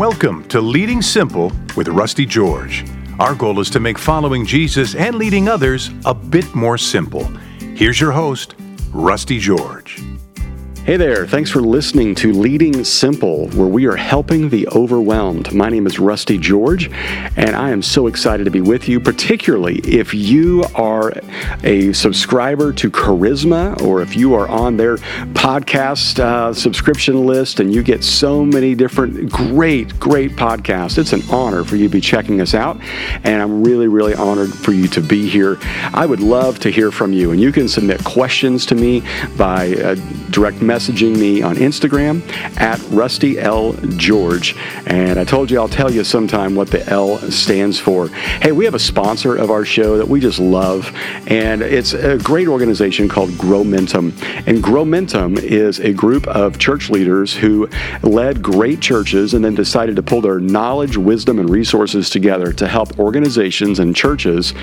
Welcome to Leading Simple with Rusty George. Our goal is to make following Jesus and leading others a bit more simple. Here's your host, Rusty George. Hey there, thanks for listening to Leading Simple, where we are helping the overwhelmed. My name is Rusty George, and I am so excited to be with you, particularly if you are a subscriber to Charisma or if you are on their podcast uh, subscription list and you get so many different great, great podcasts. It's an honor for you to be checking us out, and I'm really, really honored for you to be here. I would love to hear from you, and you can submit questions to me by uh, direct message messaging me on Instagram at Rusty L. George. And I told you I'll tell you sometime what the L stands for. Hey, we have a sponsor of our show that we just love, and it's a great organization called Growmentum. And Growmentum is a group of church leaders who led great churches and then decided to pull their knowledge, wisdom, and resources together to help organizations and churches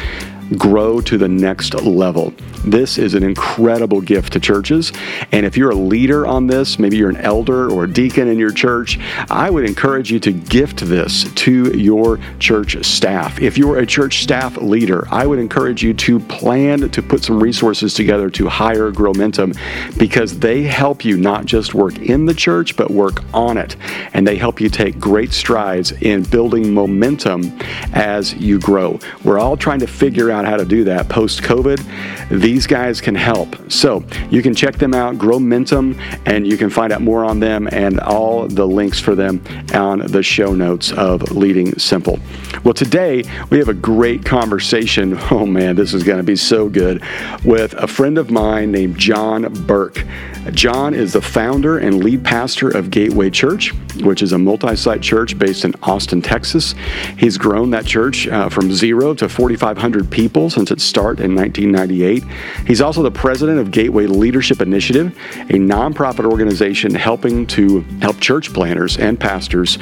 grow to the next level. This is an incredible gift to churches. And if you're a leader on this, maybe you're an elder or a deacon in your church, I would encourage you to gift this to your church staff. If you're a church staff leader, I would encourage you to plan to put some resources together to hire Growmentum because they help you not just work in the church, but work on it. And they help you take great strides in building momentum as you grow. We're all trying to figure out out how to do that post COVID, these guys can help. So you can check them out, Growmentum, and you can find out more on them and all the links for them on the show notes of Leading Simple. Well, today we have a great conversation. Oh man, this is going to be so good with a friend of mine named John Burke. John is the founder and lead pastor of Gateway Church, which is a multi site church based in Austin, Texas. He's grown that church uh, from zero to 4,500 people since its start in 1998. He's also the president of Gateway Leadership Initiative, a nonprofit organization helping to help church planters and pastors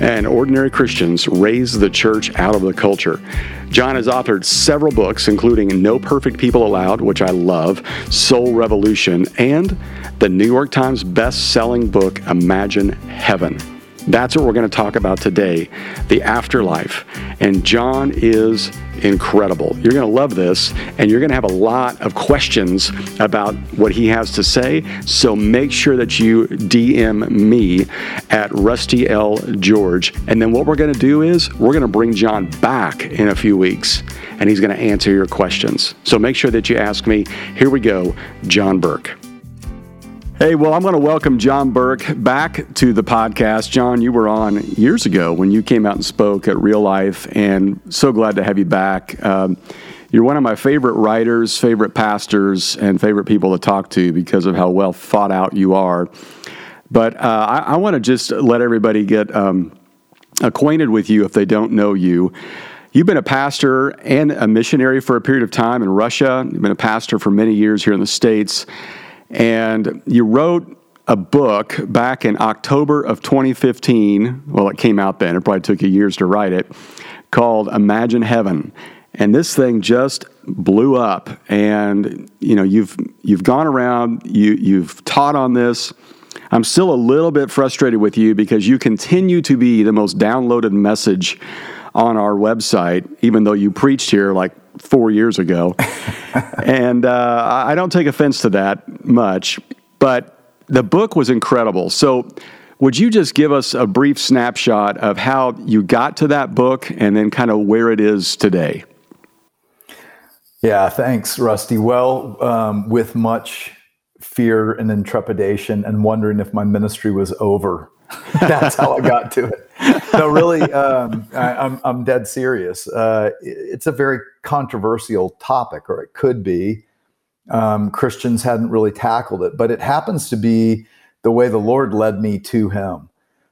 and ordinary Christians raise the church out of the culture. John has authored several books, including No Perfect People Allowed, which I love, Soul Revolution, and the New York Times best-selling book Imagine Heaven. That's what we're going to talk about today the afterlife. And John is incredible. You're going to love this, and you're going to have a lot of questions about what he has to say. So make sure that you DM me at Rusty L. George. And then what we're going to do is we're going to bring John back in a few weeks, and he's going to answer your questions. So make sure that you ask me. Here we go, John Burke. Hey, well, I'm going to welcome John Burke back to the podcast. John, you were on years ago when you came out and spoke at Real Life, and so glad to have you back. Um, you're one of my favorite writers, favorite pastors, and favorite people to talk to because of how well thought out you are. But uh, I, I want to just let everybody get um, acquainted with you if they don't know you. You've been a pastor and a missionary for a period of time in Russia. You've been a pastor for many years here in the States. And you wrote a book back in October of 2015. Well, it came out then, it probably took you years to write it, called Imagine Heaven. And this thing just blew up. And you know, you've you've gone around, you you've taught on this. I'm still a little bit frustrated with you because you continue to be the most downloaded message on our website, even though you preached here like four years ago. and uh, I don't take offense to that much, but the book was incredible. So, would you just give us a brief snapshot of how you got to that book and then kind of where it is today? Yeah, thanks, Rusty. Well, um, with much fear and intrepidation and wondering if my ministry was over. That's how I got to it. No, really, um, I, am I'm, I'm dead serious. Uh, it's a very controversial topic, or it could be. Um, Christians hadn't really tackled it, but it happens to be the way the Lord led me to Him.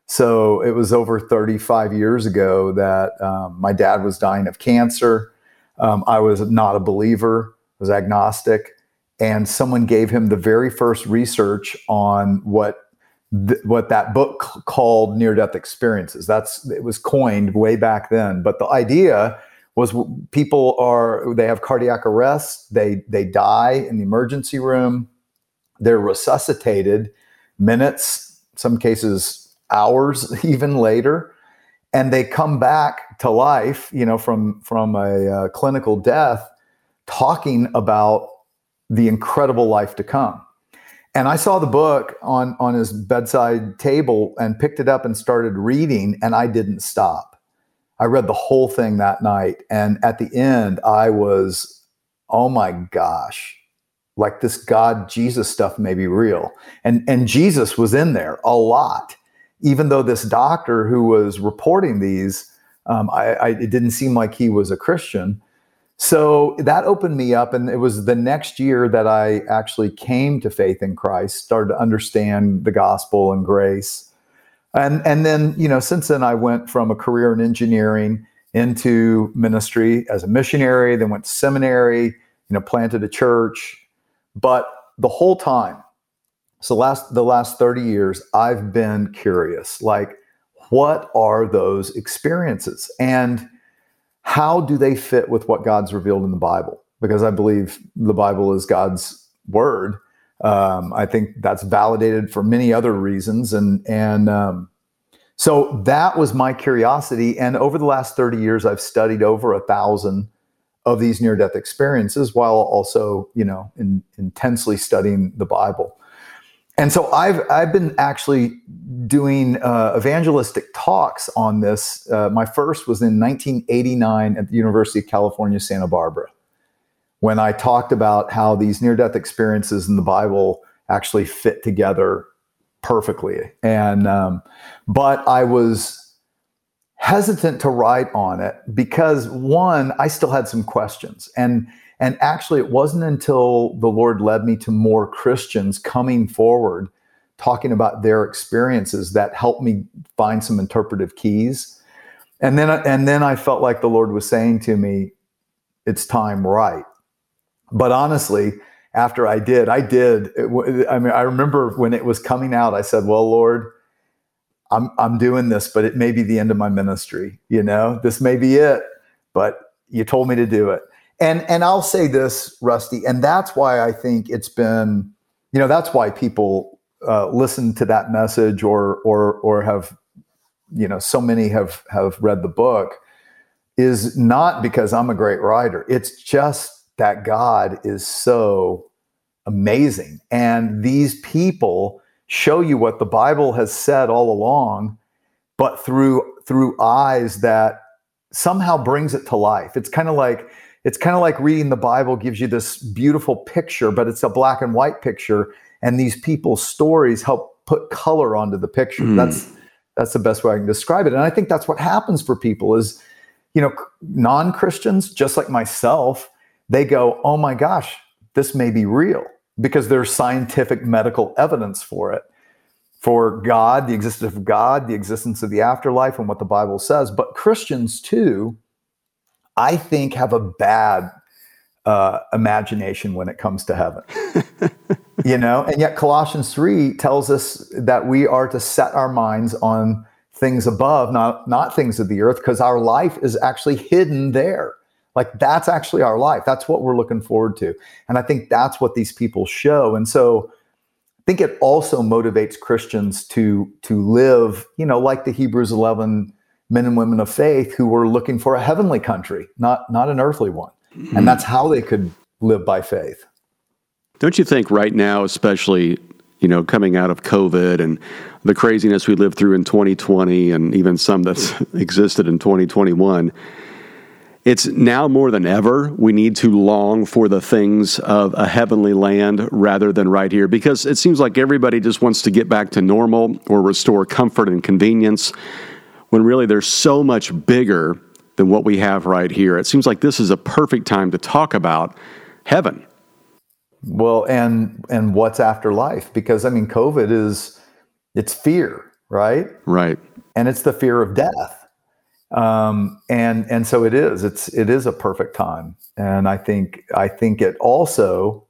So it was over 35 years ago that um, my dad was dying of cancer. Um, I was not a believer, was agnostic, and someone gave him the very first research on what th- what that book called near death experiences. That's it was coined way back then, but the idea was people are they have cardiac arrest, they they die in the emergency room, they're resuscitated minutes, some cases hours even later, and they come back to life, you know, from from a uh, clinical death, talking about the incredible life to come. And I saw the book on on his bedside table and picked it up and started reading, and I didn't stop. I read the whole thing that night, and at the end, I was, oh my gosh, like this God Jesus stuff may be real, and and Jesus was in there a lot even though this doctor who was reporting these, um, I, I, it didn't seem like he was a Christian. So that opened me up, and it was the next year that I actually came to faith in Christ, started to understand the gospel and grace, and and then you know since then I went from a career in engineering into ministry as a missionary, then went to seminary, you know, planted a church, but the whole time so last the last 30 years I've been curious like what are those experiences? And how do they fit with what God's revealed in the Bible? Because I believe the Bible is God's word. Um, I think that's validated for many other reasons, and and um, so that was my curiosity. And over the last thirty years, I've studied over a thousand of these near death experiences, while also you know in, intensely studying the Bible and so I've I've been actually doing uh, evangelistic talks on this. Uh, my first was in 1989 at the University of California, Santa Barbara, when I talked about how these near-death experiences in the Bible actually fit together perfectly. And um, but I was hesitant to write on it because one, I still had some questions and and actually, it wasn't until the Lord led me to more Christians coming forward, talking about their experiences, that helped me find some interpretive keys. And then, and then I felt like the Lord was saying to me, "It's time, right?" But honestly, after I did, I did. It, I mean, I remember when it was coming out, I said, "Well, Lord." I'm I'm doing this, but it may be the end of my ministry. You know, this may be it, but you told me to do it. And and I'll say this, Rusty, and that's why I think it's been, you know, that's why people uh, listen to that message or or or have, you know, so many have have read the book, is not because I'm a great writer. It's just that God is so amazing, and these people show you what the Bible has said all along, but through through eyes that somehow brings it to life. It's kind of like it's kind of like reading the Bible gives you this beautiful picture, but it's a black and white picture, and these people's stories help put color onto the picture. Mm. That's that's the best way I can describe it. And I think that's what happens for people is, you know, non-Christians, just like myself, they go, "Oh my gosh, this may be real," because there's scientific medical evidence for it for God, the existence of God, the existence of the afterlife, and what the Bible says. But Christians too I think, have a bad uh, imagination when it comes to heaven. you know, and yet Colossians 3 tells us that we are to set our minds on things above, not, not things of the earth, because our life is actually hidden there. Like that's actually our life. That's what we're looking forward to. And I think that's what these people show. And so I think it also motivates Christians to to live, you know, like the Hebrews 11 men and women of faith who were looking for a heavenly country, not not an earthly one. Mm-hmm. And that's how they could live by faith. Don't you think right now, especially, you know, coming out of COVID and the craziness we lived through in 2020 and even some that's existed in 2021, it's now more than ever we need to long for the things of a heavenly land rather than right here because it seems like everybody just wants to get back to normal or restore comfort and convenience when really there's so much bigger than what we have right here. It seems like this is a perfect time to talk about heaven. Well, and and what's after life? Because I mean, COVID is it's fear, right? Right. And it's the fear of death. Um, and and so it is. It's it is a perfect time. And I think I think it also,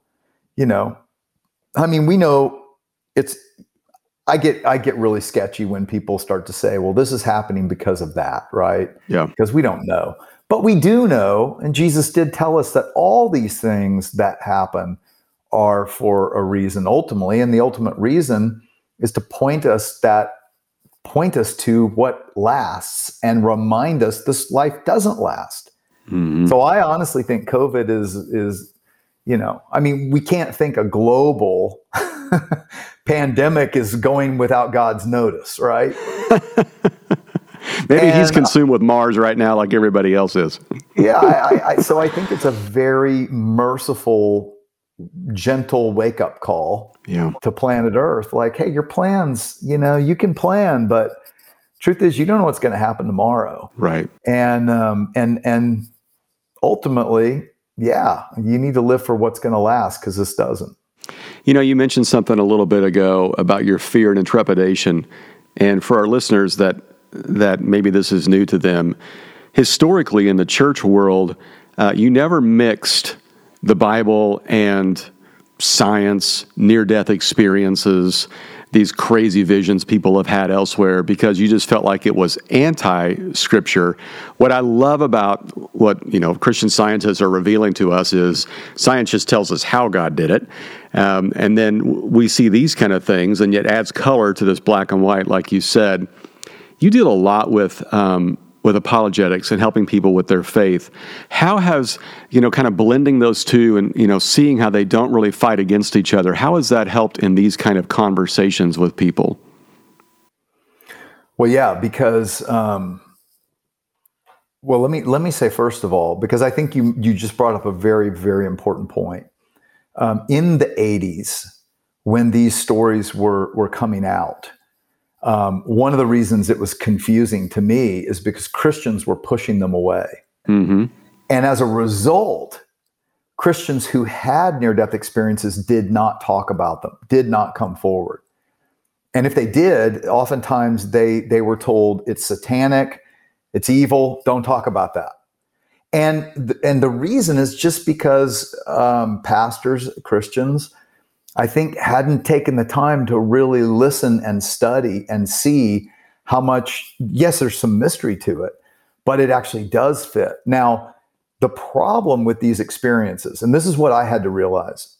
you know, I mean, we know it's I get I get really sketchy when people start to say, "Well, this is happening because of that," right? Yeah. Because we don't know. But we do know, and Jesus did tell us that all these things that happen are for a reason ultimately, and the ultimate reason is to point us that point us to what lasts and remind us this life doesn't last. Mm-hmm. So I honestly think COVID is is you know, I mean, we can't think a global pandemic is going without God's notice, right? Maybe and, he's consumed with Mars right now, like everybody else is. yeah, I, I, so I think it's a very merciful, gentle wake up call yeah. to planet Earth. Like, hey, your plans, you know, you can plan, but truth is, you don't know what's going to happen tomorrow. Right. And um, and and ultimately, yeah, you need to live for what's going to last because this doesn't. You know, you mentioned something a little bit ago about your fear and trepidation, and for our listeners that that maybe this is new to them, historically in the church world, uh, you never mixed the Bible and science, near death experiences, these crazy visions people have had elsewhere because you just felt like it was anti scripture. What I love about what, you know, Christian scientists are revealing to us is science just tells us how God did it. Um, and then we see these kind of things and yet adds color to this black and white, like you said. You deal a lot with um, with apologetics and helping people with their faith. How has, you know, kind of blending those two and, you know, seeing how they don't really fight against each other, how has that helped in these kind of conversations with people? Well, yeah, because, um, well, let me let me say first of all, because I think you you just brought up a very very important point. Um, in the '80s, when these stories were were coming out, um, one of the reasons it was confusing to me is because Christians were pushing them away. Mm-hmm. And as a result, Christians who had near death experiences did not talk about them, did not come forward. And if they did, oftentimes they, they were told it's satanic, it's evil, don't talk about that. And, th- and the reason is just because um, pastors, Christians, I think hadn't taken the time to really listen and study and see how much, yes, there's some mystery to it, but it actually does fit. Now, the problem with these experiences, and this is what I had to realize,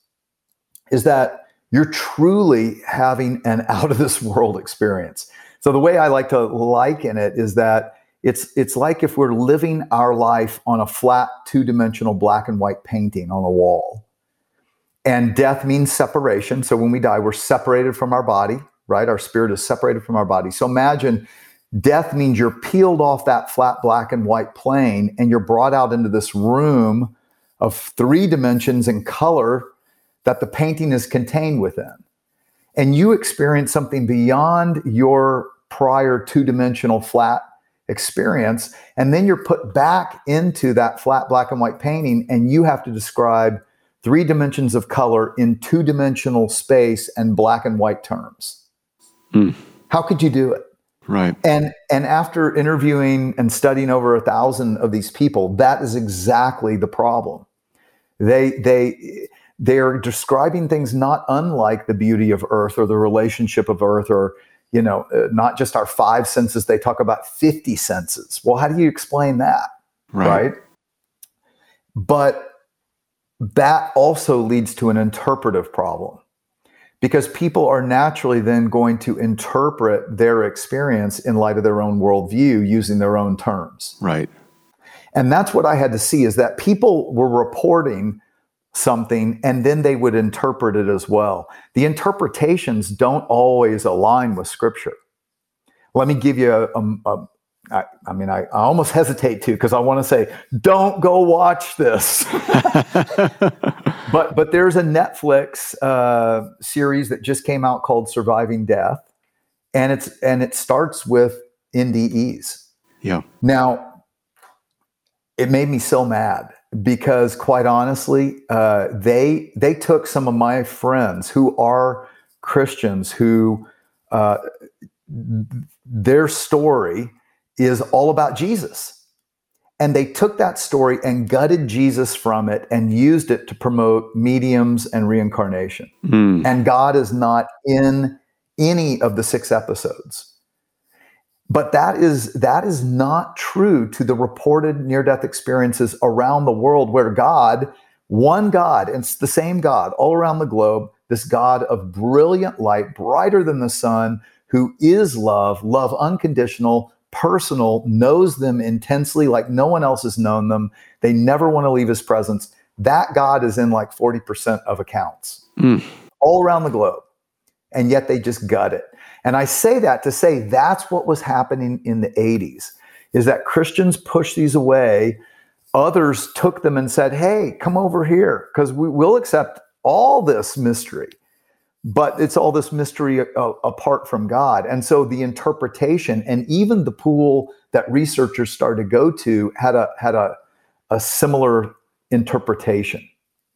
is that you're truly having an out of this world experience. So the way I like to liken it is that it's it's like if we're living our life on a flat two-dimensional black and white painting on a wall. And death means separation. So when we die, we're separated from our body, right? Our spirit is separated from our body. So imagine death means you're peeled off that flat black and white plane and you're brought out into this room of three dimensions and color that the painting is contained within. And you experience something beyond your prior two dimensional flat experience. And then you're put back into that flat black and white painting and you have to describe three dimensions of color in two dimensional space and black and white terms. Mm. How could you do it? Right. And and after interviewing and studying over a thousand of these people, that is exactly the problem. They they they are describing things not unlike the beauty of earth or the relationship of earth or you know uh, not just our five senses they talk about 50 senses well how do you explain that right, right? but that also leads to an interpretive problem because people are naturally then going to interpret their experience in light of their own worldview using their own terms. Right. And that's what I had to see is that people were reporting something and then they would interpret it as well. The interpretations don't always align with scripture. Let me give you a, a, a, I, I mean, I, I almost hesitate to because I want to say, don't go watch this. but but there's a Netflix uh, series that just came out called Surviving Death, and it's and it starts with NDEs. Yeah. Now, it made me so mad because, quite honestly, uh, they they took some of my friends who are Christians who uh, their story is all about Jesus. And they took that story and gutted Jesus from it and used it to promote mediums and reincarnation. Mm. And God is not in any of the six episodes. But that is that is not true to the reported near-death experiences around the world where God, one God, and it's the same God all around the globe, this God of brilliant light, brighter than the sun, who is love, love unconditional, personal, knows them intensely like no one else has known them. They never want to leave his presence. That God is in like 40% of accounts mm. all around the globe. And yet they just gut it. And I say that to say that's what was happening in the 80s is that Christians pushed these away. Others took them and said, hey, come over here because we will accept all this mystery. But it's all this mystery uh, apart from God. And so the interpretation and even the pool that researchers started to go to had a, had a, a similar interpretation.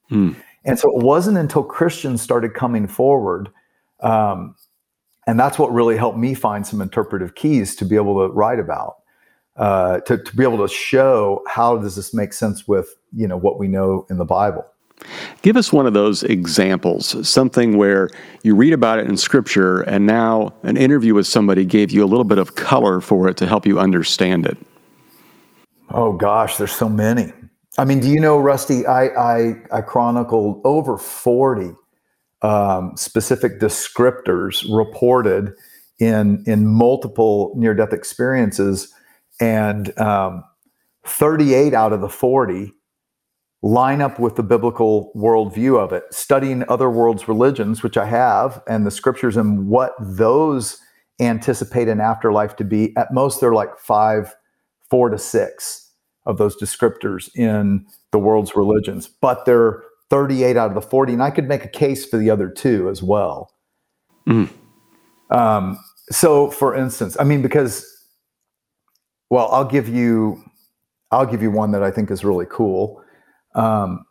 Hmm. And so it wasn't until Christians started coming forward um, and that's what really helped me find some interpretive keys to be able to write about uh, to, to be able to show how does this make sense with you know what we know in the bible give us one of those examples something where you read about it in scripture and now an interview with somebody gave you a little bit of color for it to help you understand it. Oh gosh there's so many. I mean do you know rusty i i, I chronicled over 40 um, specific descriptors reported in in multiple near death experiences, and um, 38 out of the 40 line up with the biblical worldview of it. Studying other worlds' religions, which I have, and the scriptures and what those anticipate an afterlife to be. At most, they're like five, four to six of those descriptors in the world's religions, but they're 38 out of the 40, and I could make a case for the other two as well. Mm. Um, so, for instance, I mean, because, well, I'll give you, I'll give you one that I think is really cool. Um,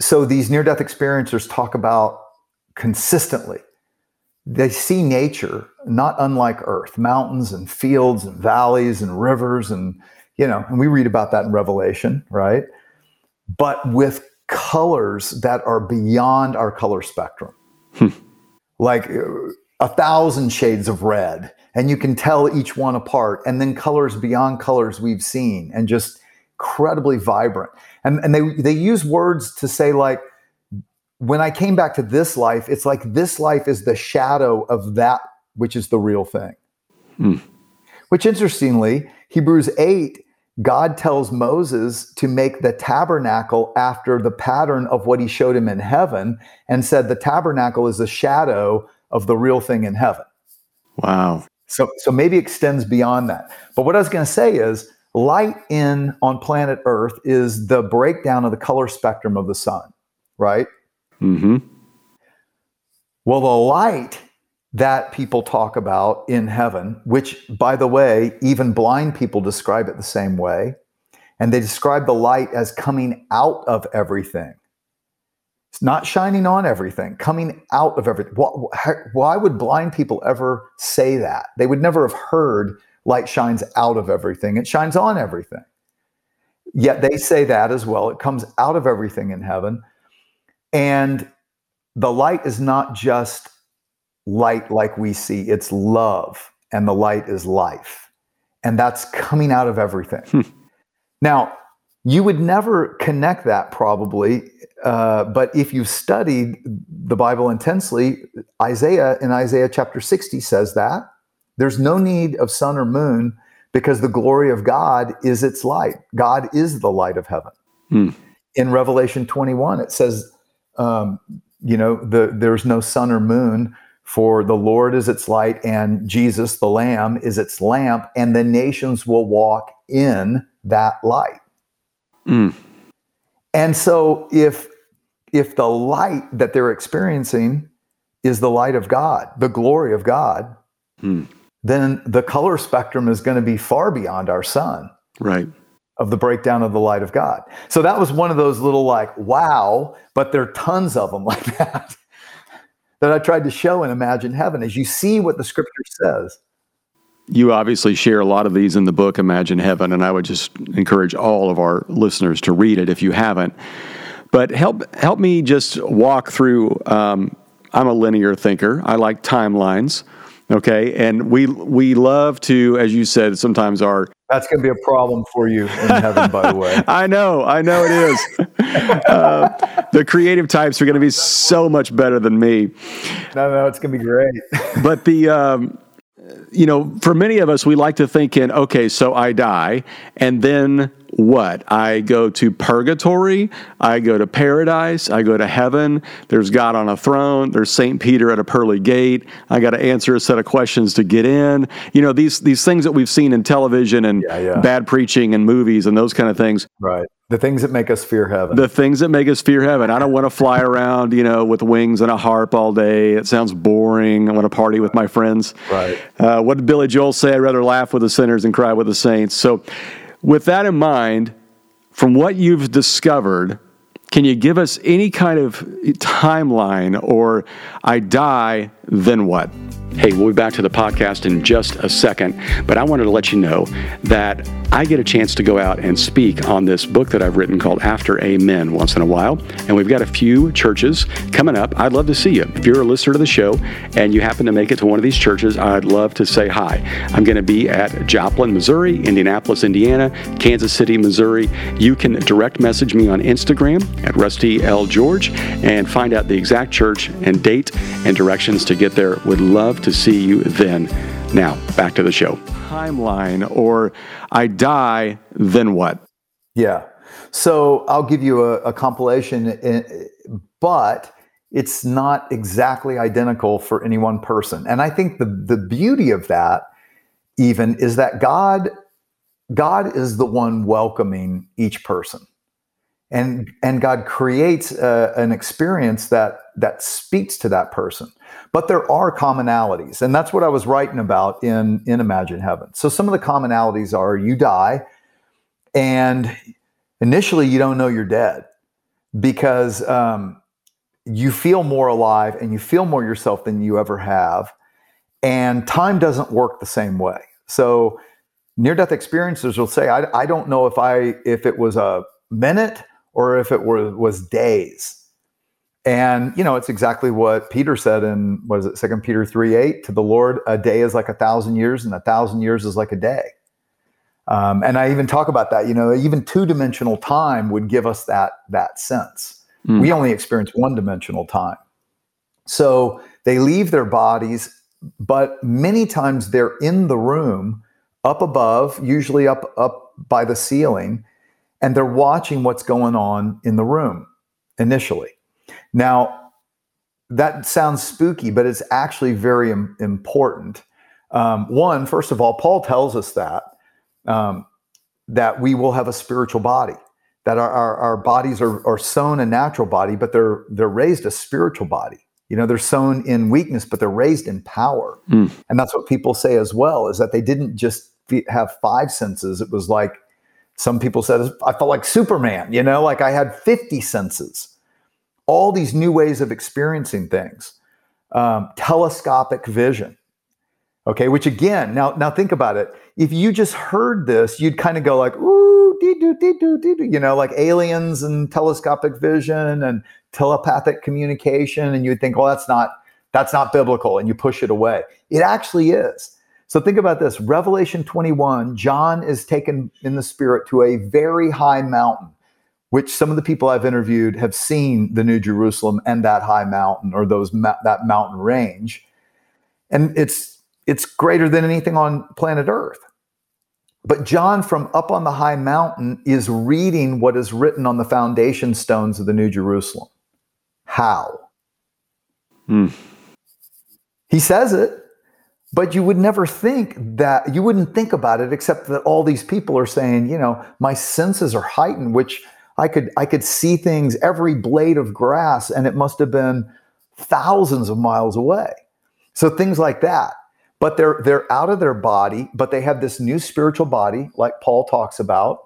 so these near-death experiencers talk about consistently. They see nature not unlike Earth, mountains and fields and valleys and rivers and you know, and we read about that in Revelation, right? But with colors that are beyond our color spectrum. Hmm. Like a thousand shades of red, and you can tell each one apart, and then colors beyond colors we've seen, and just incredibly vibrant. And, and they, they use words to say, like, when I came back to this life, it's like this life is the shadow of that which is the real thing. Hmm. Which interestingly, Hebrews 8 God tells Moses to make the tabernacle after the pattern of what he showed him in heaven and said the tabernacle is a shadow of the real thing in heaven. Wow. So so maybe extends beyond that. But what I was going to say is light in on planet Earth is the breakdown of the color spectrum of the sun, right? Mm-hmm. Well, the light that people talk about in heaven, which, by the way, even blind people describe it the same way. And they describe the light as coming out of everything. It's not shining on everything, coming out of everything. Why would blind people ever say that? They would never have heard light shines out of everything, it shines on everything. Yet they say that as well. It comes out of everything in heaven. And the light is not just light like we see. It's love, and the light is life. And that's coming out of everything. Hmm. now, you would never connect that probably, uh, but if you've studied the Bible intensely, Isaiah in Isaiah chapter 60 says that. There's no need of sun or moon because the glory of God is its light. God is the light of heaven. Hmm. In Revelation 21, it says, um, you know, the, there's no sun or moon for the Lord is its light, and Jesus, the Lamb, is its lamp, and the nations will walk in that light. Mm. And so, if if the light that they're experiencing is the light of God, the glory of God, mm. Then the color spectrum is going to be far beyond our sun. Right. Of the breakdown of the light of God. So that was one of those little like, wow, but there are tons of them like that that I tried to show in Imagine Heaven as you see what the scripture says. You obviously share a lot of these in the book Imagine Heaven, and I would just encourage all of our listeners to read it if you haven't. But help help me just walk through. Um, I'm a linear thinker. I like timelines. Okay, and we we love to, as you said, sometimes our That's going to be a problem for you in heaven, by the way. I know, I know it is. uh, the creative types are going to be so much better than me. No, no, it's going to be great. but the, um, you know, for many of us, we like to think in, okay, so I die, and then what? I go to purgatory, I go to paradise, I go to heaven. There's God on a throne, there's St. Peter at a pearly gate. I got to answer a set of questions to get in. You know, these these things that we've seen in television and yeah, yeah. bad preaching and movies and those kind of things. Right. The things that make us fear heaven. The things that make us fear heaven. I don't want to fly around, you know, with wings and a harp all day. It sounds boring. I want to party with my friends. Right. Uh, what did Billy Joel say? I'd rather laugh with the sinners and cry with the saints. So, with that in mind, from what you've discovered, can you give us any kind of timeline or I die, then what? Hey, we'll be back to the podcast in just a second, but I wanted to let you know that I get a chance to go out and speak on this book that I've written called After Amen once in a while. And we've got a few churches coming up. I'd love to see you. If you're a listener to the show and you happen to make it to one of these churches, I'd love to say hi. I'm going to be at Joplin, Missouri, Indianapolis, Indiana, Kansas City, Missouri. You can direct message me on Instagram at Rusty L. George and find out the exact church and date and directions to get there. Would love to see you then. Now, back to the show. Timeline, or I die, then what? Yeah. So I'll give you a, a compilation, in, eh, but it's not exactly identical for any one person. And I think the, the beauty of that even is that God God is the one welcoming each person and and God creates a, an experience that that speaks to that person. But there are commonalities, and that's what I was writing about in in Imagine Heaven. So some of the commonalities are you die, and initially you don't know you're dead because um, you feel more alive and you feel more yourself than you ever have, and time doesn't work the same way. So near death experiencers will say, I, I don't know if I if it was a minute or if it were, was days. And you know, it's exactly what Peter said in what is it, Second Peter three eight to the Lord, a day is like a thousand years, and a thousand years is like a day. Um, and I even talk about that. You know, even two dimensional time would give us that that sense. Mm. We only experience one dimensional time. So they leave their bodies, but many times they're in the room up above, usually up up by the ceiling, and they're watching what's going on in the room initially. Now, that sounds spooky, but it's actually very Im- important. Um, one, first of all, Paul tells us that um, that we will have a spiritual body, that our, our, our bodies are, are sown a natural body, but they're they're raised a spiritual body. You know, they're sown in weakness, but they're raised in power. Mm. And that's what people say as well, is that they didn't just have five senses. It was like some people said I felt like Superman, you know, like I had 50 senses. All these new ways of experiencing things. Um, telescopic vision. Okay, which again, now now think about it. If you just heard this, you'd kind of go like, ooh, dee doo, dee doo, dee doo, you know, like aliens and telescopic vision and telepathic communication, and you'd think, well, that's not that's not biblical, and you push it away. It actually is. So think about this Revelation 21, John is taken in the spirit to a very high mountain, which some of the people I've interviewed have seen the New Jerusalem and that high mountain or those that mountain range. And it's it's greater than anything on planet Earth. But John from up on the high mountain is reading what is written on the foundation stones of the New Jerusalem. How? Hmm. He says it, but you would never think that you wouldn't think about it except that all these people are saying you know my senses are heightened which i could i could see things every blade of grass and it must have been thousands of miles away. So things like that. But they're they're out of their body but they have this new spiritual body like paul talks about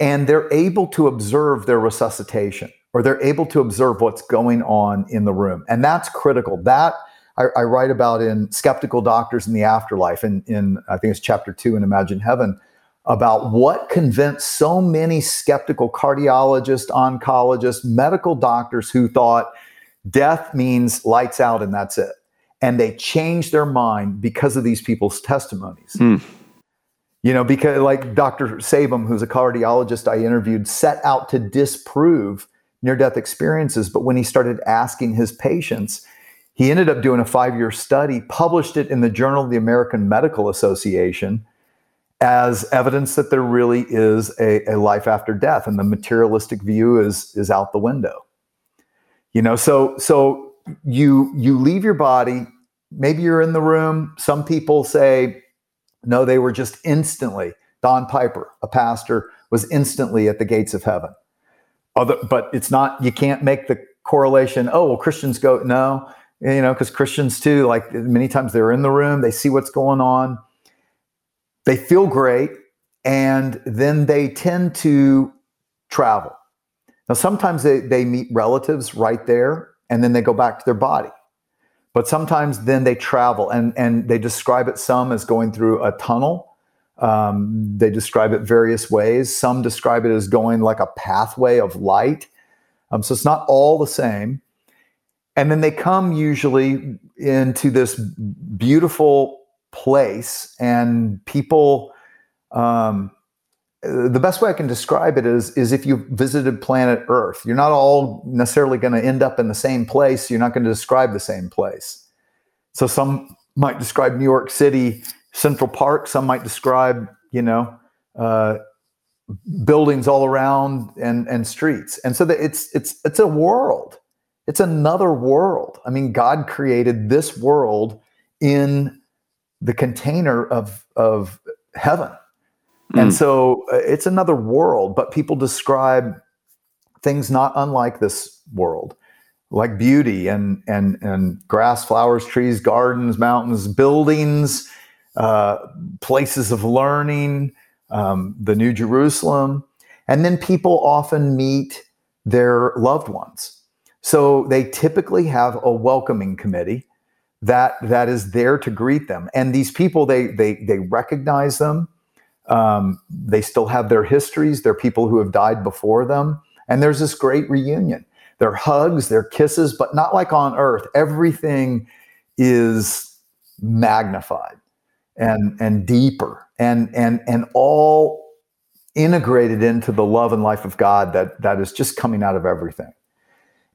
and they're able to observe their resuscitation or they're able to observe what's going on in the room. And that's critical. That I, write about in Skeptical Doctors in the Afterlife, in, in I think it's chapter two in Imagine Heaven, about what convinced so many skeptical cardiologists, oncologists, medical doctors who thought death means lights out and that's it. And they changed their mind because of these people's testimonies. Hmm. You know, because like Dr. Sabom, who's a cardiologist I interviewed, set out to disprove near death experiences. But when he started asking his patients, he ended up doing a five year study, published it in the Journal of the American Medical Association as evidence that there really is a, a life after death and the materialistic view is, is out the window. You know, so so you you leave your body, maybe you're in the room. Some people say, no, they were just instantly. Don Piper, a pastor, was instantly at the gates of heaven. Other, but it's not, you can't make the correlation, oh, well, Christians go, no, you know, because Christians too, like many times they're in the room, they see what's going on, they feel great, and then they tend to travel. Now, sometimes they, they meet relatives right there, and then they go back to their body. But sometimes then they travel and, and they describe it some as going through a tunnel. Um, they describe it various ways. Some describe it as going like a pathway of light. Um, so it's not all the same. And then they come usually into this beautiful place, and people um, the best way I can describe it is is if you visited planet Earth, you're not all necessarily going to end up in the same place. You're not going to describe the same place. So some might describe New York City, Central Park. Some might describe, you know, uh, buildings all around and and streets. And so it's it's it's a world. It's another world. I mean, God created this world in the container of of heaven and hmm. so uh, it's another world, but people describe things not unlike this world, like beauty and and and grass, flowers, trees, gardens, mountains, buildings, uh, places of learning, um, the New Jerusalem, and then people often meet their loved ones. So they typically have a welcoming committee that that is there to greet them, and these people they they they recognize them um, they still have their histories. They're people who have died before them. And there's this great reunion. There are hugs, there are kisses, but not like on earth. Everything is magnified and, and deeper and, and, and all integrated into the love and life of God that, that is just coming out of everything.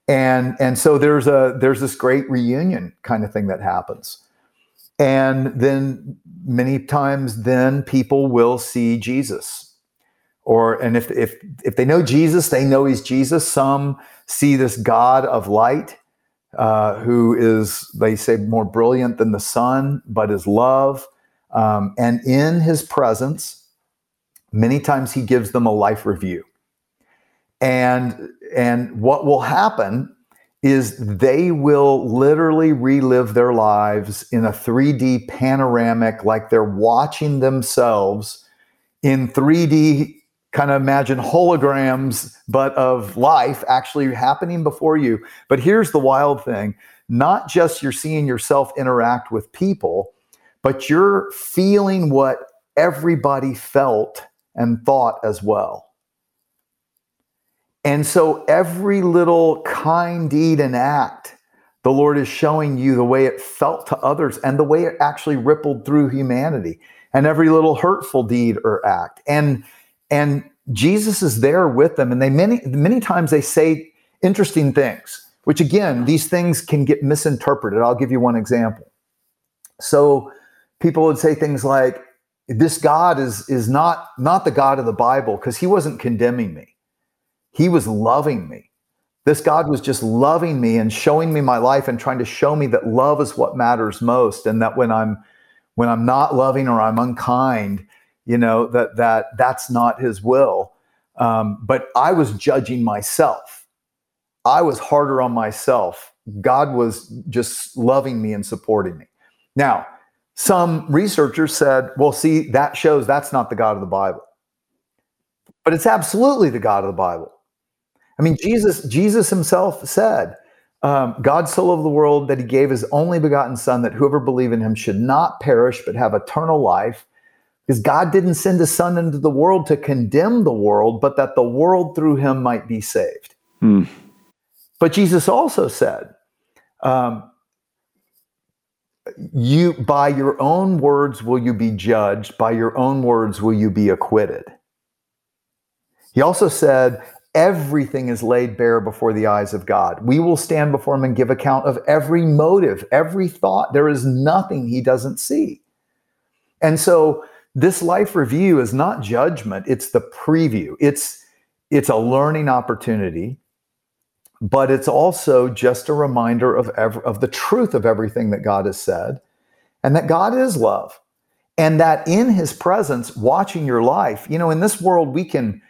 And, and so there's a there's this great reunion kind of thing that happens. And then many times then people will see Jesus. Or and if if if they know Jesus, they know he's Jesus. Some see this God of light uh, who is, they say, more brilliant than the sun, but is love. Um, and in his presence, many times he gives them a life review. And and what will happen is they will literally relive their lives in a 3D panoramic, like they're watching themselves in 3D, kind of imagine holograms, but of life actually happening before you. But here's the wild thing not just you're seeing yourself interact with people, but you're feeling what everybody felt and thought as well. And so every little kind deed and act, the Lord is showing you the way it felt to others and the way it actually rippled through humanity. And every little hurtful deed or act. And and Jesus is there with them. And they many many times they say interesting things, which again, these things can get misinterpreted. I'll give you one example. So people would say things like, this God is is not not the God of the Bible because he wasn't condemning me he was loving me. This God was just loving me and showing me my life and trying to show me that love is what matters most and that when I'm when I'm not loving or I'm unkind, you know, that that that's not his will. Um, but I was judging myself. I was harder on myself. God was just loving me and supporting me. Now, some researchers said, well, see, that shows that's not the God of the Bible. But it's absolutely the God of the Bible. I mean, Jesus, Jesus himself said, um, God so loved the world that he gave his only begotten son that whoever believe in him should not perish but have eternal life. Because God didn't send his son into the world to condemn the world, but that the world through him might be saved. Hmm. But Jesus also said, um, you by your own words will you be judged, by your own words will you be acquitted. He also said, everything is laid bare before the eyes of God. We will stand before him and give account of every motive, every thought. There is nothing he doesn't see. And so this life review is not judgment, it's the preview. It's it's a learning opportunity, but it's also just a reminder of ev- of the truth of everything that God has said and that God is love. And that in his presence watching your life, you know, in this world we can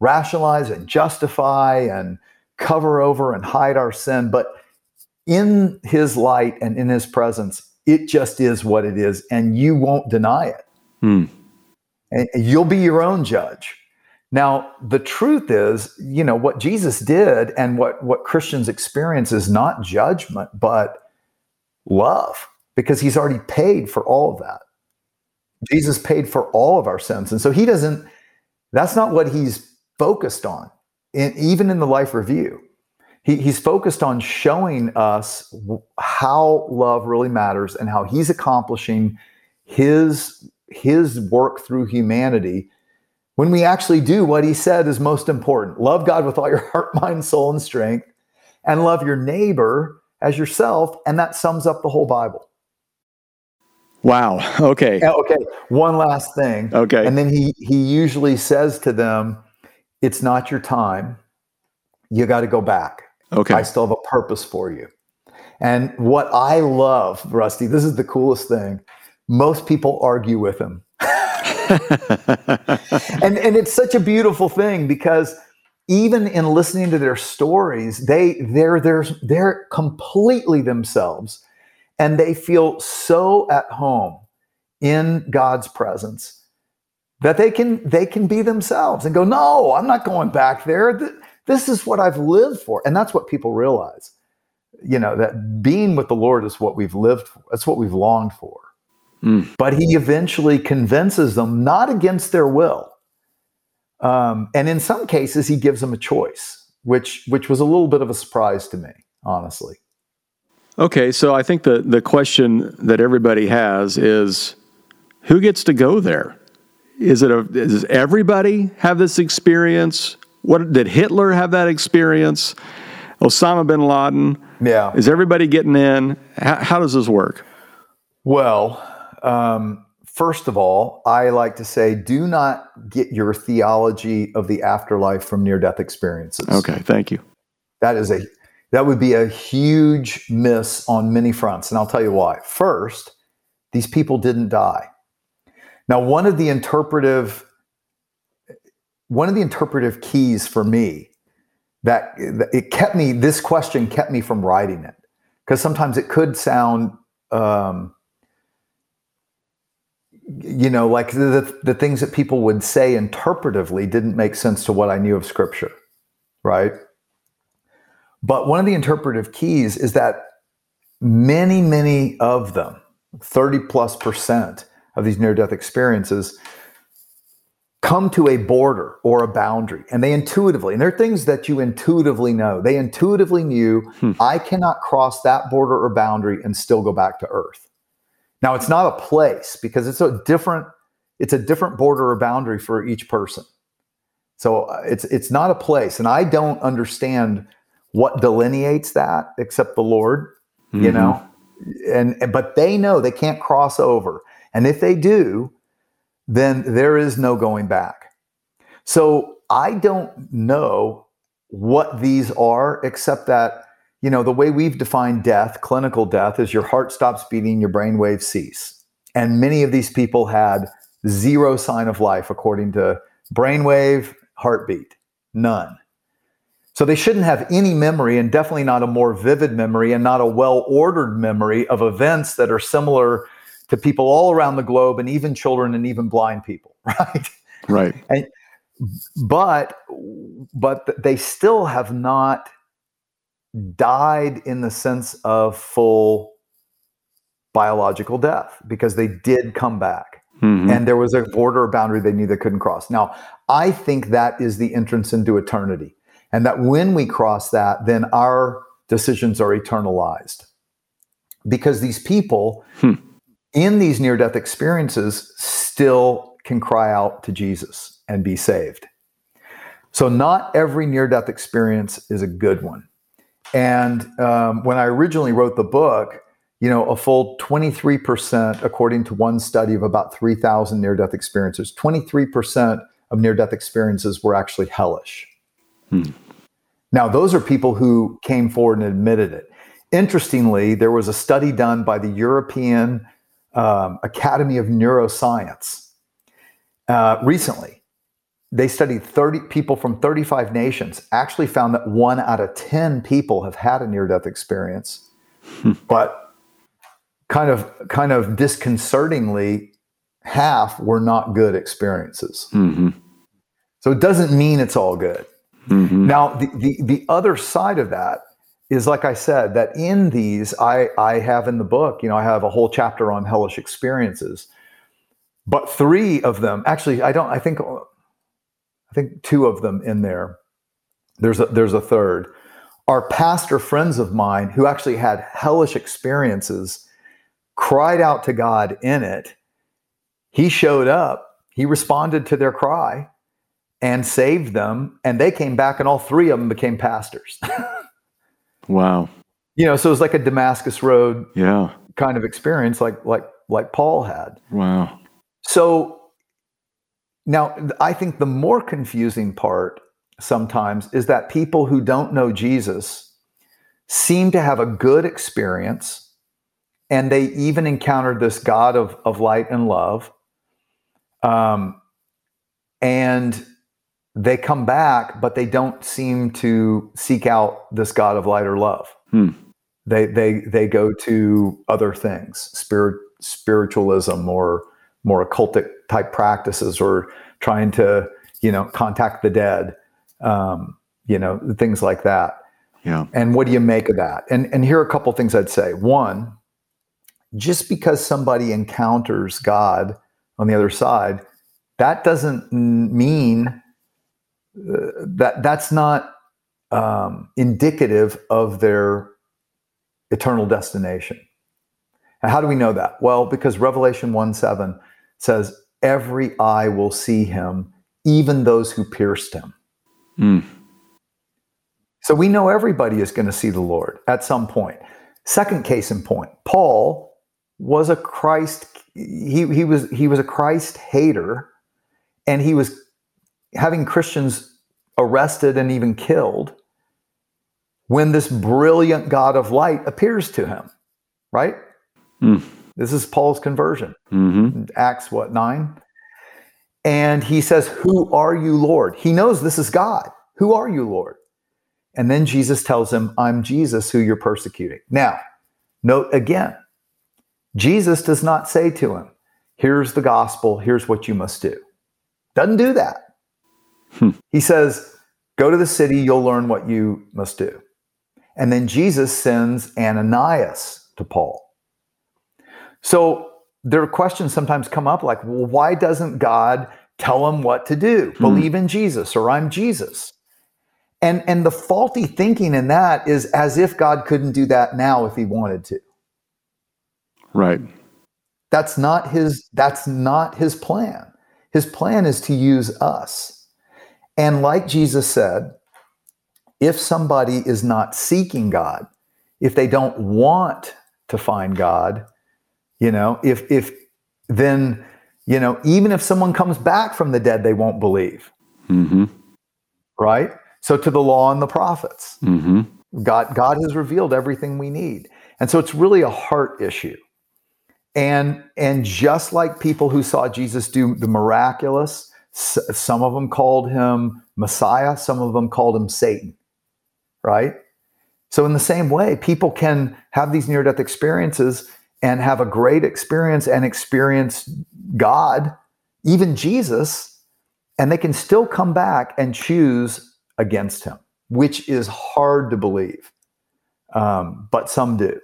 rationalize and justify and cover over and hide our sin. But in his light and in his presence, it just is what it is, and you won't deny it. Hmm. And you'll be your own judge. Now, the truth is, you know, what Jesus did and what, what Christians experience is not judgment, but love, because he's already paid for all of that. Jesus paid for all of our sins. And so he doesn't, that's not what he's focused on, in, even in the life review. He, he's focused on showing us how love really matters and how he's accomplishing his his work through humanity when we actually do what he said is most important. Love god with all your heart mind soul and strength and love your neighbor as yourself and that sums up the whole bible. Wow. Okay. Uh, okay one last thing. Okay. And then he he usually says to them it's not your time. You got to go back. Okay. I still have a purpose for you. And what I love, Rusty, this is the coolest thing. Most people argue with him. and and it's such a beautiful thing because even in listening to their stories, they they're they're they're completely themselves and they feel so at home in God's presence that they can they can be themselves and go no i'm not going back there. This is what i've lived for. And that's what people realize you know that being with the lord is what we've lived for that's what we've longed for. Mm. but he eventually convinces them not against their will. Um, and in some cases he gives them a choice which which was a little bit of a surprise to me honestly. Okay so i think the the question that everybody has is who gets to go there is it a does everybody have this experience? What did Hitler have that experience? Osama bin Laden? Yeah. Is everybody getting in? How, how does this work? Well, um, first of all, I like to say do not get your theology of the afterlife from near death experiences. Okay, thank you. That is a that would be a huge miss on many fronts, and I'll tell you why. First, these people didn't die. Now, one of the interpretive one of the interpretive keys for me that it kept me this question kept me from writing it because sometimes it could sound um, you know like the, the things that people would say interpretively didn't make sense to what i knew of scripture right? But one of the interpretive keys is that many many of them 30 plus percent of these near death experiences come to a border or a boundary and they intuitively and there are things that you intuitively know. They intuitively knew hmm. i cannot cross that border or boundary and still go back to earth. Now it's not a place because it's a different it's a different border or boundary for each person. So uh, it's it's not a place and i don't understand what delineates that except the lord mm-hmm. you know and but they know they can't cross over and if they do, then there is no going back. So I don't know what these are, except that, you know, the way we've defined death, clinical death, is your heart stops beating, your brain waves cease. And many of these people had zero sign of life according to brainwave, heartbeat, none. So they shouldn't have any memory, and definitely not a more vivid memory, and not a well ordered memory of events that are similar to people all around the globe and even children and even blind people right right and, but but they still have not died in the sense of full biological death because they did come back mm-hmm. and there was a border or boundary they knew they couldn't cross now i think that is the entrance into eternity and that when we cross that then our decisions are eternalized because these people hmm. In these near death experiences still can cry out to Jesus and be saved. So, not every near death experience is a good one. And um, when I originally wrote the book, you know, a full 23%, according to one study of about 3,000 near death experiences, 23% of near death experiences were actually hellish. Hmm. Now, those are people who came forward and admitted it. Interestingly, there was a study done by the European um, Academy of Neuroscience uh, recently. They studied 30 people from 35 nations, actually found that one out of 10 people have had a near death experience. Hmm. but kind of kind of disconcertingly, half were not good experiences. Mm-hmm. So it doesn't mean it's all good. Mm-hmm. Now, the, the, the other side of that is, like I said, that in these, I, I have in the book, you know, I have a whole chapter on hellish experiences, but three of them, actually, I don't, I think, I think two of them in there. There's a, there's a third. Our pastor friends of mine who actually had hellish experiences cried out to God in it. He showed up. He responded to their cry and saved them. And they came back, and all three of them became pastors. wow. You know, so it was like a Damascus Road yeah. kind of experience, like like like Paul had. Wow. So now I think the more confusing part sometimes is that people who don't know Jesus seem to have a good experience and they even encountered this God of, of light and love. Um, and they come back, but they don't seem to seek out this God of light or love. Hmm. They they they go to other things, spirit spiritualism or more occultic type practices, or trying to you know contact the dead, um, you know things like that. Yeah. And what do you make of that? And and here are a couple things I'd say. One, just because somebody encounters God on the other side, that doesn't mean that that's not um, indicative of their eternal destination. And how do we know that? Well, because Revelation 1 7 says, Every eye will see him, even those who pierced him. Mm. So we know everybody is going to see the Lord at some point. Second case in point, Paul was a Christ, he, he, was, he was a Christ hater, and he was having Christians arrested and even killed when this brilliant God of light appears to him, right? Mm. This is Paul's conversion. Mm-hmm. Acts what, nine? And he says, Who are you, Lord? He knows this is God. Who are you, Lord? And then Jesus tells him, I'm Jesus who you're persecuting. Now, note again, Jesus does not say to him, Here's the gospel, here's what you must do. Doesn't do that. Hmm. He says, Go to the city, you'll learn what you must do. And then Jesus sends Ananias to Paul. So there are questions sometimes come up like, well, why doesn't God tell him what to do? Hmm. Believe in Jesus or I'm Jesus. And, and the faulty thinking in that is as if God couldn't do that now if he wanted to. Right. That's not his that's not his plan. His plan is to use us. And like Jesus said, if somebody is not seeking God, if they don't want to find God, you know, if if then you know, even if someone comes back from the dead, they won't believe. Mm-hmm. Right? So to the law and the prophets, mm-hmm. God God has revealed everything we need, and so it's really a heart issue. And and just like people who saw Jesus do the miraculous, some of them called him Messiah, some of them called him Satan. Right? So in the same way, people can have these near death experiences and have a great experience and experience God, even Jesus, and they can still come back and choose against him, which is hard to believe. Um, but some do.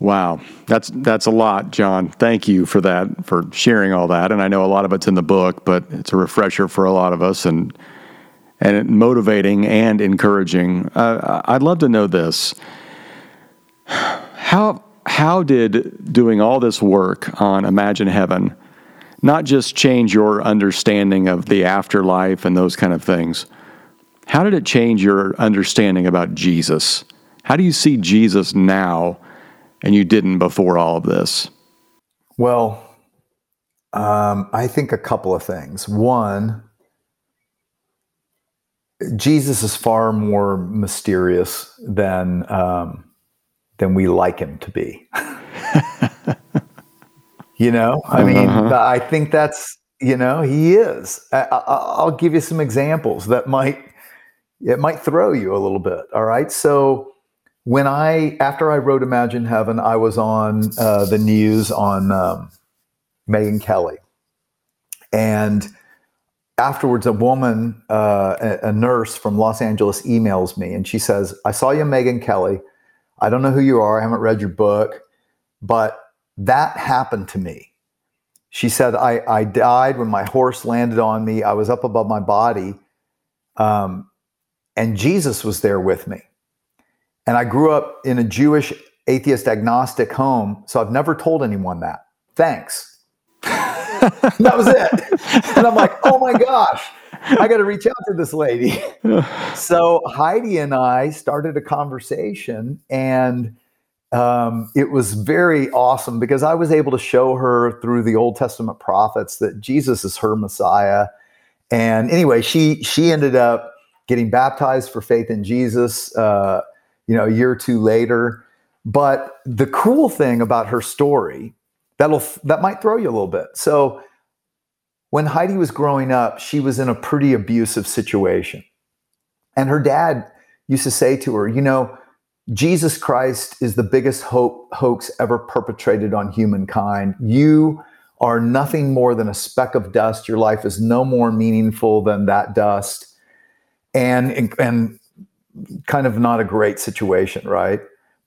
Wow, that's that's a lot, John. Thank you for that, for sharing all that. And I know a lot of it's in the book, but it's a refresher for a lot of us, and and motivating and encouraging. Uh, I'd love to know this: how how did doing all this work on Imagine Heaven not just change your understanding of the afterlife and those kind of things? How did it change your understanding about Jesus? How do you see Jesus now and you didn't before all of this? Well, um, I think a couple of things. One, Jesus is far more mysterious than um, than we like him to be. you know, I mean, uh-huh. I think that's you know he is. I, will give you some examples that might it might throw you a little bit. All right, so when I after I wrote Imagine Heaven, I was on uh, the news on um, Megyn Kelly, and afterwards, a woman, uh, a, nurse from Los Angeles, emails me and she says, "I saw you, Megyn Kelly. I don't know who you are. I haven't read your book, but that happened to me." She said, "I, I died when my horse landed on me. I was up above my body, um, and Jesus was there with me. And I grew up in a Jewish atheist agnostic home, so I've never told anyone that. Thanks." that was it. And I'm like, oh my gosh, I got to reach out to this lady. so Heidi and I started a conversation, and um, it was very awesome because I was able to show her through the Old Testament prophets that Jesus is her Messiah. And anyway, she she ended up getting baptized for faith in Jesus. Uh, you know, a year or two later. But the cool thing about her story that'll that might throw you a little bit. So when Heidi was growing up, she was in a pretty abusive situation. And her dad used to say to her, you know, Jesus Christ is the biggest hope, hoax ever perpetrated on humankind. You are nothing more than a speck of dust. Your life is no more meaningful than that dust. And, and, and kind of not a great situation, right?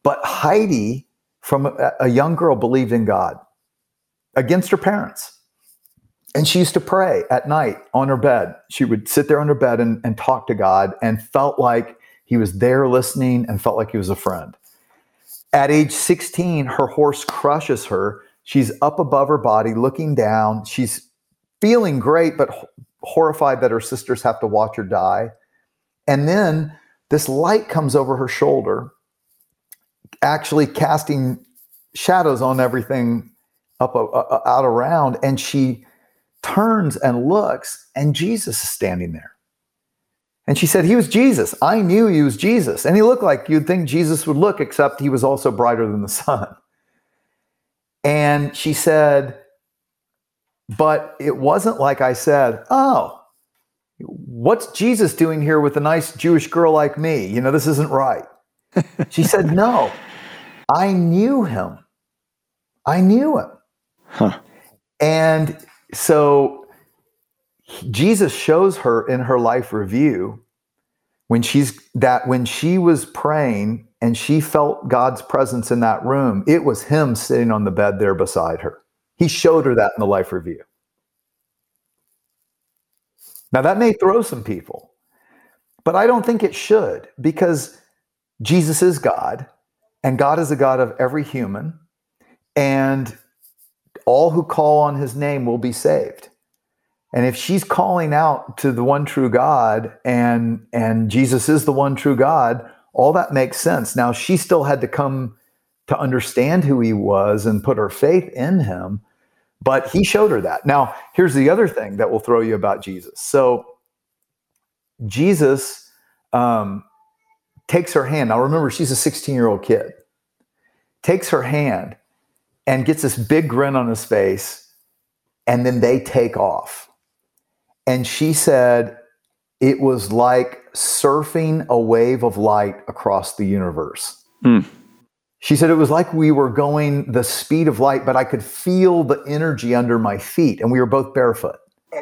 But Heidi, from a, a young girl, believed in God against her parents. And she used to pray at night on her bed. She would sit there on her bed and, and talk to God and felt like he was there listening and felt like he was a friend. At age 16, her horse crushes her. She's up above her body, looking down. She's feeling great, but horrified that her sisters have to watch her die. And then this light comes over her shoulder, actually casting shadows on everything up uh, uh, out around and she turns and looks and Jesus is standing there. And she said, He was Jesus. I knew he was Jesus. And he looked like you'd think Jesus would look, except he was also brighter than the sun. And she said, But it wasn't like I said, Oh, what's Jesus doing here with a nice Jewish girl like me? You know, this isn't right. she said, No, I knew him. I knew him. Huh. And so Jesus shows her in her life review when she's that when she was praying and she felt God's presence in that room, it was him sitting on the bed there beside her. He showed her that in the life review. Now that may throw some people, but I don't think it should because Jesus is God and God is a God of every human and all who call on his name will be saved. And if she's calling out to the one true God and and Jesus is the one true God, all that makes sense. Now she still had to come to understand who he was and put her faith in him, but he showed her that. Now, here's the other thing that will throw you about Jesus. So Jesus um, takes her hand. Now remember, she's a 16 year old kid. Takes her hand and gets this big grin on his face. And then they take off. And she said it was like surfing a wave of light across the universe. Mm. She said it was like we were going the speed of light, but I could feel the energy under my feet, and we were both barefoot.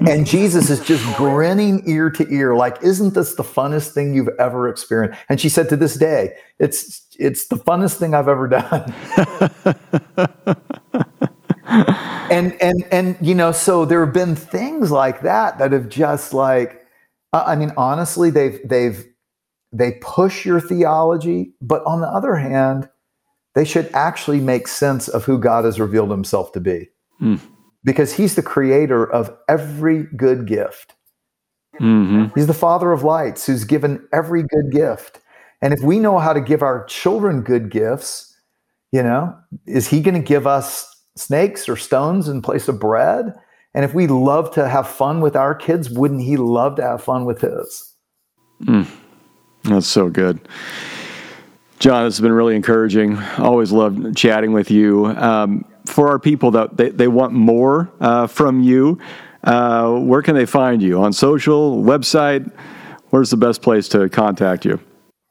And Jesus is just grinning ear to ear, like, isn't this the funnest thing you've ever experienced? And she said, to this day, it's it's the funnest thing I've ever done. and and and you know, so there have been things like that that have just like, I mean, honestly, they've they've they push your theology, but on the other hand, they should actually make sense of who God has revealed himself to be. Mm. Because he's the creator of every good gift. Mm-hmm. He's the father of lights who's given every good gift. And if we know how to give our children good gifts, you know, is he going to give us snakes or stones in place of bread? And if we love to have fun with our kids, wouldn't he love to have fun with his? Mm. That's so good. John, this has been really encouraging. Always loved chatting with you. Um, for our people that they, they want more uh, from you, uh, where can they find you? On social, website? Where's the best place to contact you?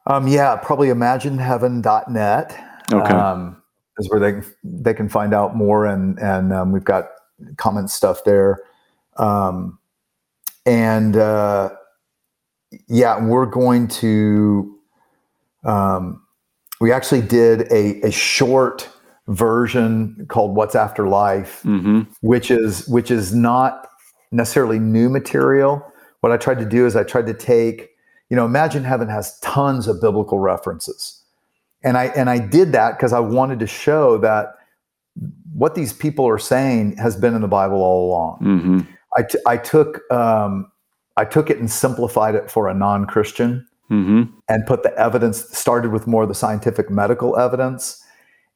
Um, yeah, probably imagineheaven.net. Okay. Um, is where they they can find out more, and and um, we've got comment stuff there. Um, and uh, yeah, we're going to. Um, we actually did a, a short version called "What's After Life," mm-hmm. which is which is not necessarily new material. What I tried to do is I tried to take, you know, Imagine Heaven has tons of biblical references, and I and I did that because I wanted to show that what these people are saying has been in the Bible all along. Mm-hmm. I, t- I took um, I took it and simplified it for a non Christian mm-hmm. and put the evidence started with more of the scientific medical evidence.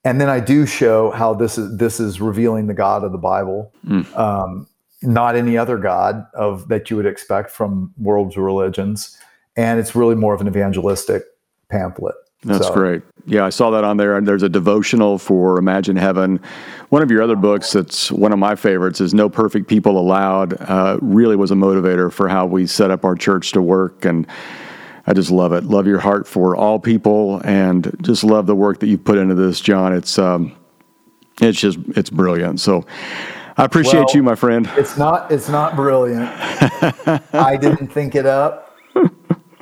And then I do show how this is this is revealing the God of the Bible, mm. um, not any other God of that you would expect from world's religions. And it's really more of an evangelistic pamphlet. That's so. great. Yeah, I saw that on there. And there's a devotional for Imagine Heaven. One of your other books that's one of my favorites is No Perfect People Allowed. Uh, really was a motivator for how we set up our church to work. And I just love it. Love your heart for all people and just love the work that you put into this, John. It's, um, it's just, it's brilliant. So, I appreciate well, you, my friend. It's not it's not brilliant. I didn't think it up.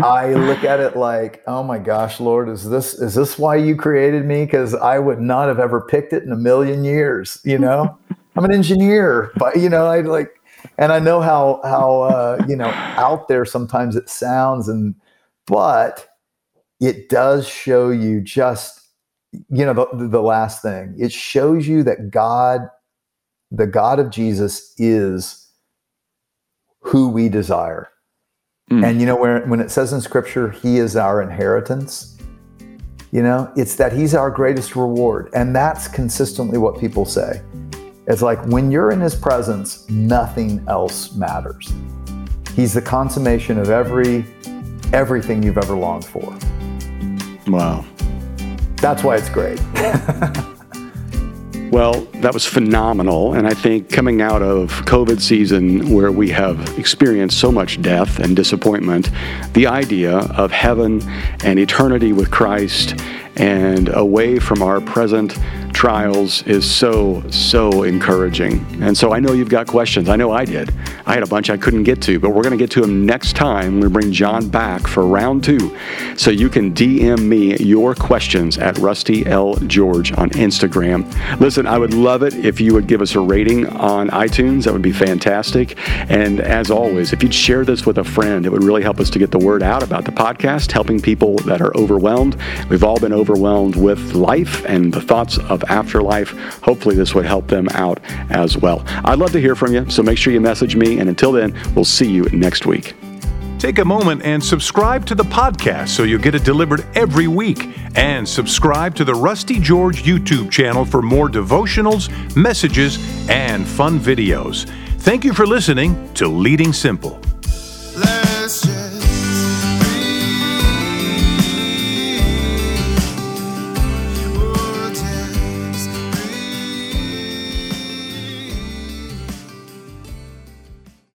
I look at it like, oh my gosh, Lord, is this is this why you created me? Because I would not have ever picked it in a million years. You know, I'm an engineer, but you know, I like, and I know how how uh, you know out there sometimes it sounds, and but it does show you just you know the, the last thing. It shows you that God, the God of Jesus, is who we desire Mm. And you know, where, when it says in scripture, He is our inheritance, you know, it's that He's our greatest reward. And that's consistently what people say. It's like when you're in His presence, nothing else matters. He's the consummation of every everything you've ever longed for. Wow. That's why it's great. Well, that was phenomenal. And I think coming out of COVID season, where we have experienced so much death and disappointment, the idea of heaven and eternity with Christ and away from our present trials is so, so encouraging. And so I know you've got questions. I know I did. I had a bunch I couldn't get to, but we're going to get to them next time. We bring John back for round two. So you can DM me your questions at Rusty L. George on Instagram. Listen, I would love it if you would give us a rating on iTunes. That would be fantastic. And as always, if you'd share this with a friend, it would really help us to get the word out about the podcast, helping people that are overwhelmed. We've all been overwhelmed with life and the thoughts of afterlife. Hopefully, this would help them out as well. I'd love to hear from you, so make sure you message me. And until then, we'll see you next week. Take a moment and subscribe to the podcast so you'll get it delivered every week. And subscribe to the Rusty George YouTube channel for more devotionals, messages, and fun videos. Thank you for listening to Leading Simple.